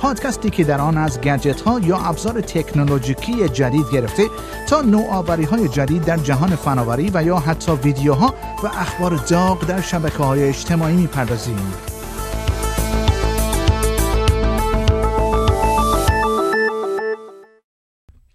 پادکستی که در آن از گجت ها یا ابزار تکنولوژیکی جدید گرفته تا نوآوری های جدید در جهان فناوری و یا حتی ویدیوها و اخبار داغ در شبکه های اجتماعی می‌پردازیم.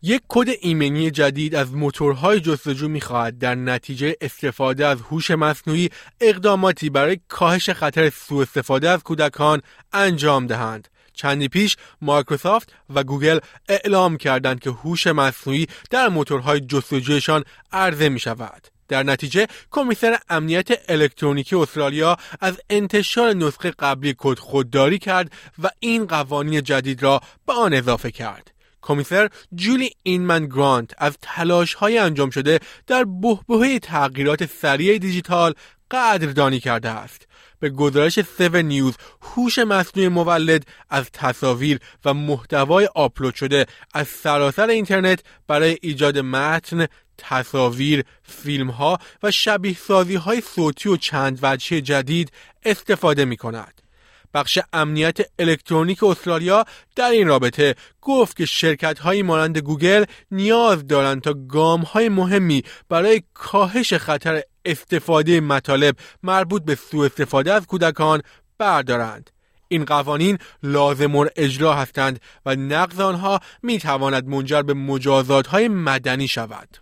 یک کد ایمنی جدید از موتورهای جستجو می‌خواهد در نتیجه استفاده از هوش مصنوعی اقداماتی برای کاهش خطر سوء استفاده از کودکان انجام دهند. چندی پیش مایکروسافت و گوگل اعلام کردند که هوش مصنوعی در موتورهای جستجویشان عرضه می شود. در نتیجه کمیسر امنیت الکترونیکی استرالیا از انتشار نسخه قبلی کد خودداری کرد و این قوانین جدید را به آن اضافه کرد. کمیسر جولی اینمن گرانت از تلاش های انجام شده در بحبوحه تغییرات سریع دیجیتال قدردانی کرده است. به گزارش 7 نیوز هوش مصنوعی مولد از تصاویر و محتوای آپلود شده از سراسر اینترنت برای ایجاد متن تصاویر، فیلم ها و شبیه سازی های صوتی و چند وجهی جدید استفاده می کند. بخش امنیت الکترونیک استرالیا در این رابطه گفت که شرکت های مانند گوگل نیاز دارند تا گام های مهمی برای کاهش خطر استفاده مطالب مربوط به سوء استفاده از کودکان بردارند. این قوانین لازم اجرا هستند و نقض آنها می تواند منجر به مجازات های مدنی شود.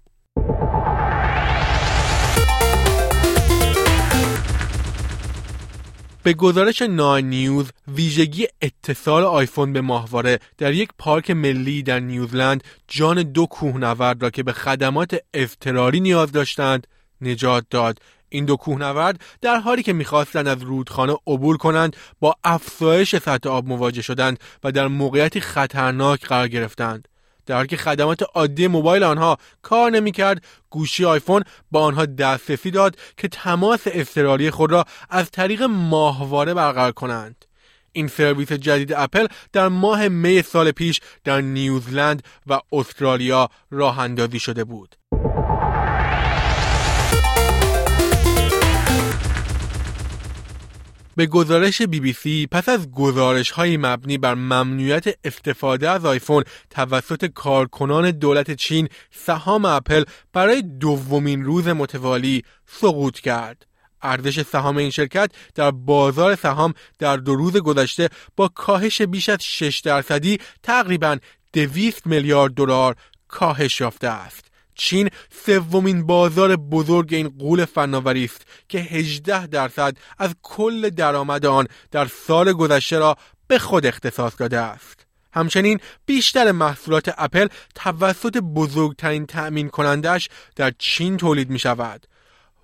به گزارش ناین نیوز ویژگی اتصال آیفون به ماهواره در یک پارک ملی در نیوزلند جان دو کوهنورد را که به خدمات اضطراری نیاز داشتند نجات داد. این دو کوهنورد در حالی که می‌خواستند از رودخانه عبور کنند با افزایش سطح آب مواجه شدند و در موقعیتی خطرناک قرار گرفتند. در حالی که خدمات عادی موبایل آنها کار نمی‌کرد گوشی آیفون با آنها دسترسی داد که تماس اضطراری خود را از طریق ماهواره برقرار کنند. این سرویس جدید اپل در ماه می سال پیش در نیوزلند و استرالیا راه اندازی شده بود. به گزارش بی بی سی پس از گزارش های مبنی بر ممنوعیت استفاده از آیفون توسط کارکنان دولت چین سهام اپل برای دومین روز متوالی سقوط کرد. ارزش سهام این شرکت در بازار سهام در دو روز گذشته با کاهش بیش از 6 درصدی تقریبا 200 میلیارد دلار کاهش یافته است. چین سومین بازار بزرگ این قول فناوری است که 18 درصد از کل درآمد آن در سال گذشته را به خود اختصاص داده است. همچنین بیشتر محصولات اپل توسط بزرگترین تأمین کنندش در چین تولید می شود.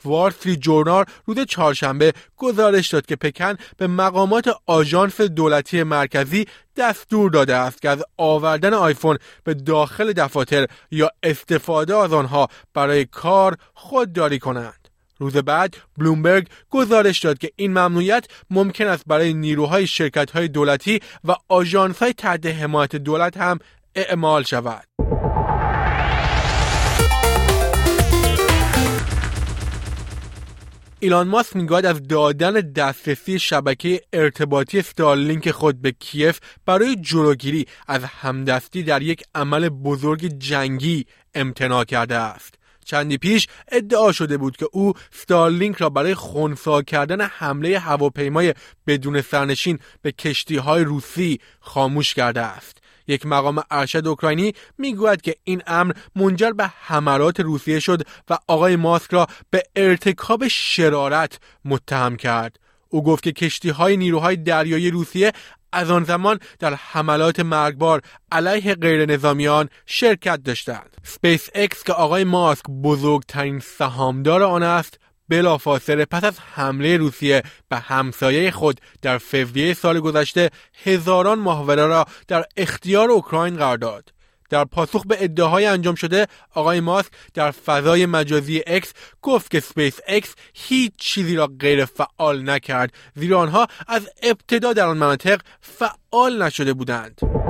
وارسلی جورنال روز چهارشنبه گزارش داد که پکن به مقامات آژانس دولتی مرکزی دستور داده است که از آوردن آیفون به داخل دفاتر یا استفاده از آنها برای کار خودداری کنند. روز بعد بلومبرگ گزارش داد که این ممنوعیت ممکن است برای نیروهای شرکت های دولتی و آژانس های تحت حمایت دولت هم اعمال شود. ایلان ماسک می‌گوید از دادن دسترسی شبکه ارتباطی استارلینک خود به کیف برای جلوگیری از همدستی در یک عمل بزرگ جنگی امتناع کرده است. چندی پیش ادعا شده بود که او ستارلینک را برای خونسا کردن حمله هواپیمای بدون سرنشین به کشتی های روسی خاموش کرده است. یک مقام ارشد اوکراینی می‌گوید که این امر منجر به حملات روسیه شد و آقای ماسک را به ارتکاب شرارت متهم کرد او گفت که کشتی های نیروهای دریایی روسیه از آن زمان در حملات مرگبار علیه غیر نظامیان شرکت داشتند. سپیس اکس که آقای ماسک بزرگترین سهامدار آن است بلافاصله پس از حمله روسیه به همسایه خود در فوریه سال گذشته هزاران ماهواره را در اختیار اوکراین قرار داد. در پاسخ به ادعاهای انجام شده آقای ماسک در فضای مجازی X گفت که سپیس اکس هیچ چیزی را غیر فعال نکرد زیرا آنها از ابتدا در آن مناطق فعال نشده بودند.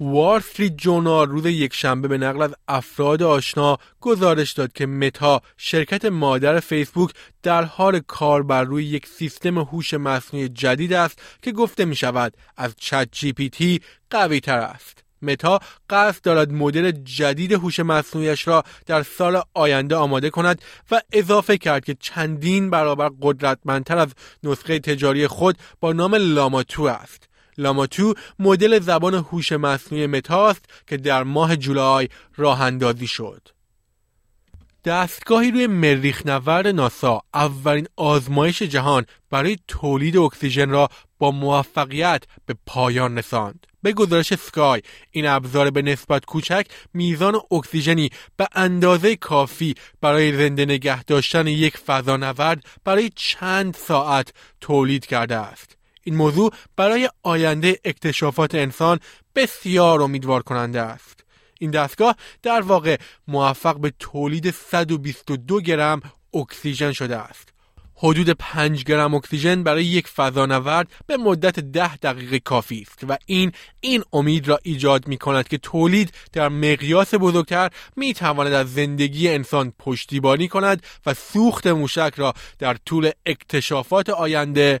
وار استریت جورنال روز یکشنبه به نقل از افراد آشنا گزارش داد که متا شرکت مادر فیسبوک در حال کار بر روی یک سیستم هوش مصنوعی جدید است که گفته می شود از چت جی پی تی قوی تر است. متا قصد دارد مدل جدید هوش مصنوعیش را در سال آینده آماده کند و اضافه کرد که چندین برابر قدرتمندتر از نسخه تجاری خود با نام لاماتو است. لاماتو مدل زبان هوش مصنوعی متاست که در ماه جولای راه اندازی شد. دستگاهی روی مریخ نورد ناسا اولین آزمایش جهان برای تولید اکسیژن را با موفقیت به پایان رساند. به گزارش سکای این ابزار به نسبت کوچک میزان اکسیژنی به اندازه کافی برای زنده نگه داشتن یک فضانورد برای چند ساعت تولید کرده است. این موضوع برای آینده اکتشافات انسان بسیار امیدوار کننده است. این دستگاه در واقع موفق به تولید 122 گرم اکسیژن شده است. حدود 5 گرم اکسیژن برای یک فضانورد به مدت 10 دقیقه کافی است و این این امید را ایجاد می کند که تولید در مقیاس بزرگتر می تواند از زندگی انسان پشتیبانی کند و سوخت موشک را در طول اکتشافات آینده